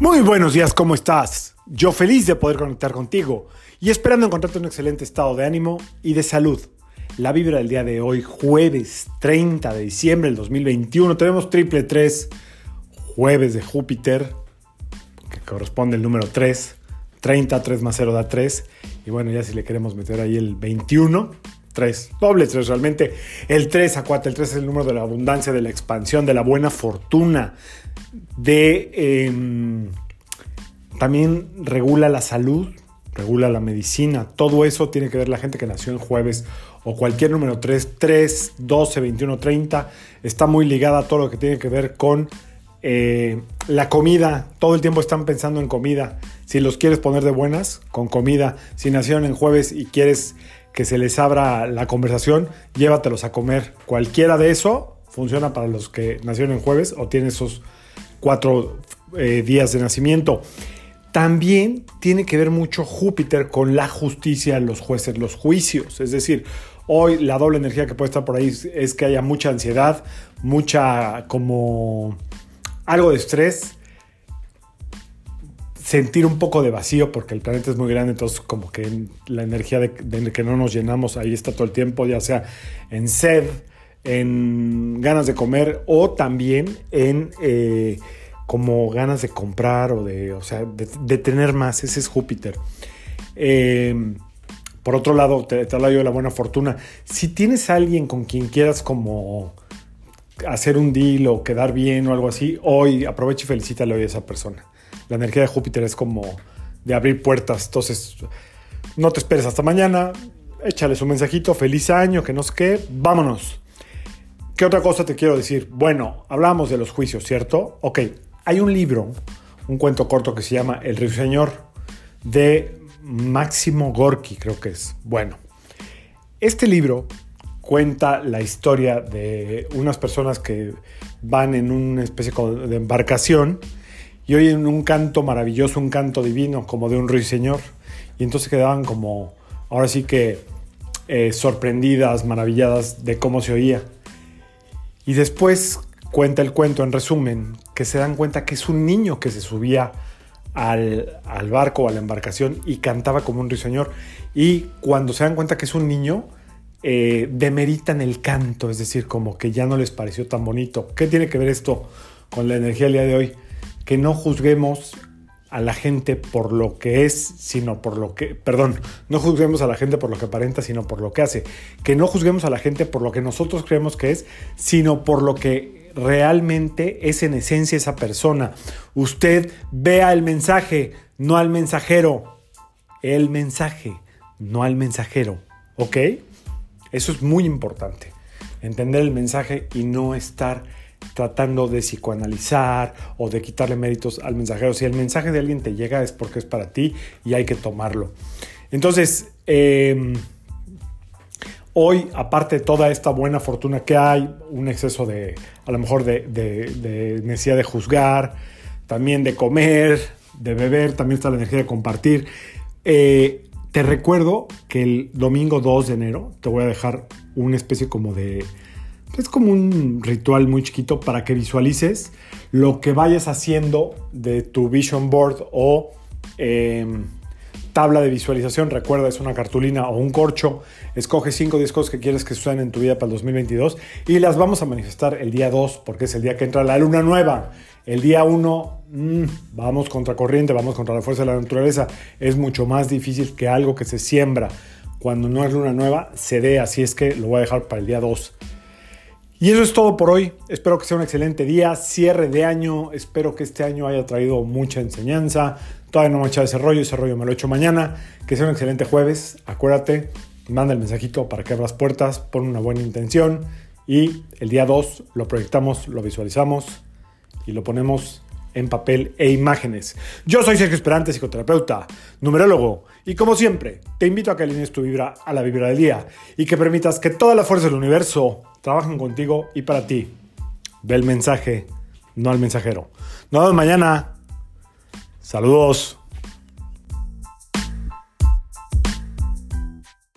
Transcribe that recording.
Muy buenos días, ¿cómo estás? Yo feliz de poder conectar contigo y esperando encontrarte en un excelente estado de ánimo y de salud. La vibra del día de hoy, jueves 30 de diciembre del 2021, tenemos triple 3, jueves de Júpiter, que corresponde el número 3, 30, 3 más 0 da 3, y bueno, ya si le queremos meter ahí el 21, 3, doble 3 realmente. El 3 a 4, el 3 es el número de la abundancia, de la expansión, de la buena fortuna, de... Eh, también regula la salud, regula la medicina, todo eso tiene que ver la gente que nació en jueves o cualquier número 3, 3, 12, 21, 30, está muy ligada a todo lo que tiene que ver con eh, la comida, todo el tiempo están pensando en comida, si los quieres poner de buenas, con comida, si nacieron en jueves y quieres que se les abra la conversación, llévatelos a comer. Cualquiera de eso funciona para los que nacieron en jueves o tienen esos cuatro eh, días de nacimiento. También tiene que ver mucho Júpiter con la justicia, los jueces, los juicios. Es decir, hoy la doble energía que puede estar por ahí es que haya mucha ansiedad, mucha como algo de estrés, sentir un poco de vacío porque el planeta es muy grande, entonces como que la energía de, que no nos llenamos ahí está todo el tiempo, ya sea en sed, en ganas de comer o también en eh, como ganas de comprar o de, o sea, de, tener más, ese es Júpiter. Eh, por otro lado, te, te hablo yo de la buena fortuna. Si tienes a alguien con quien quieras como hacer un deal o quedar bien o algo así, hoy aprovecha y felicítale hoy a esa persona la energía de Júpiter es como de abrir puertas. Entonces, no te esperes hasta mañana, échales un mensajito, feliz año, que no sé vámonos. ¿Qué otra cosa te quiero decir? Bueno, hablamos de los juicios, ¿cierto? Ok, hay un libro, un cuento corto que se llama El Señor de Máximo Gorky, creo que es. Bueno, este libro cuenta la historia de unas personas que van en una especie de embarcación y oyen un canto maravilloso, un canto divino, como de un ruiseñor. Y entonces quedaban como, ahora sí que eh, sorprendidas, maravilladas de cómo se oía. Y después cuenta el cuento en resumen, que se dan cuenta que es un niño que se subía al, al barco a la embarcación y cantaba como un ruiseñor. Y cuando se dan cuenta que es un niño, eh, demeritan el canto, es decir, como que ya no les pareció tan bonito. ¿Qué tiene que ver esto con la energía del día de hoy? que no juzguemos a la gente por lo que es, sino por lo que, perdón, no juzguemos a la gente por lo que aparenta, sino por lo que hace. Que no juzguemos a la gente por lo que nosotros creemos que es, sino por lo que realmente es en esencia esa persona. Usted vea el mensaje, no al mensajero. El mensaje, no al mensajero. ¿Ok? Eso es muy importante. Entender el mensaje y no estar tratando de psicoanalizar o de quitarle méritos al mensajero. Si el mensaje de alguien te llega es porque es para ti y hay que tomarlo. Entonces, em, hoy, aparte de toda esta buena fortuna que hay, un exceso de, a lo mejor, de, necesidad de juzgar, también de comer, de beber, también está la energía de compartir. Eh, te recuerdo que el domingo 2 de enero te voy a dejar una especie como de es como un ritual muy chiquito para que visualices lo que vayas haciendo de tu vision board o em, tabla de visualización. Recuerda, es una cartulina o un corcho. Escoge 5 o 10 cosas que quieres que suceden en tu vida para el 2022 y las vamos a manifestar el día 2 porque es el día que entra la luna nueva. El día 1, mm, vamos contra corriente, vamos contra la fuerza de la naturaleza. Es mucho más difícil que algo que se siembra cuando no es luna nueva se dé, así es que lo voy a dejar para el día 2. Y eso es todo por hoy. Espero que sea un excelente día, cierre de año. Espero que este año haya traído mucha enseñanza. Todavía no me he echado ese rollo, ese rollo me lo he hecho mañana. Que sea un excelente jueves. Acuérdate, manda el mensajito para que abras puertas, pon una buena intención. Y el día 2 lo proyectamos, lo visualizamos y lo ponemos en papel e imágenes. Yo soy Sergio Esperante, psicoterapeuta, numerólogo, y como siempre, te invito a que alinees tu vibra a la vibra del día y que permitas que todas las fuerzas del universo trabajen contigo y para ti. Ve el mensaje, no al mensajero. Nos vemos mañana. Saludos.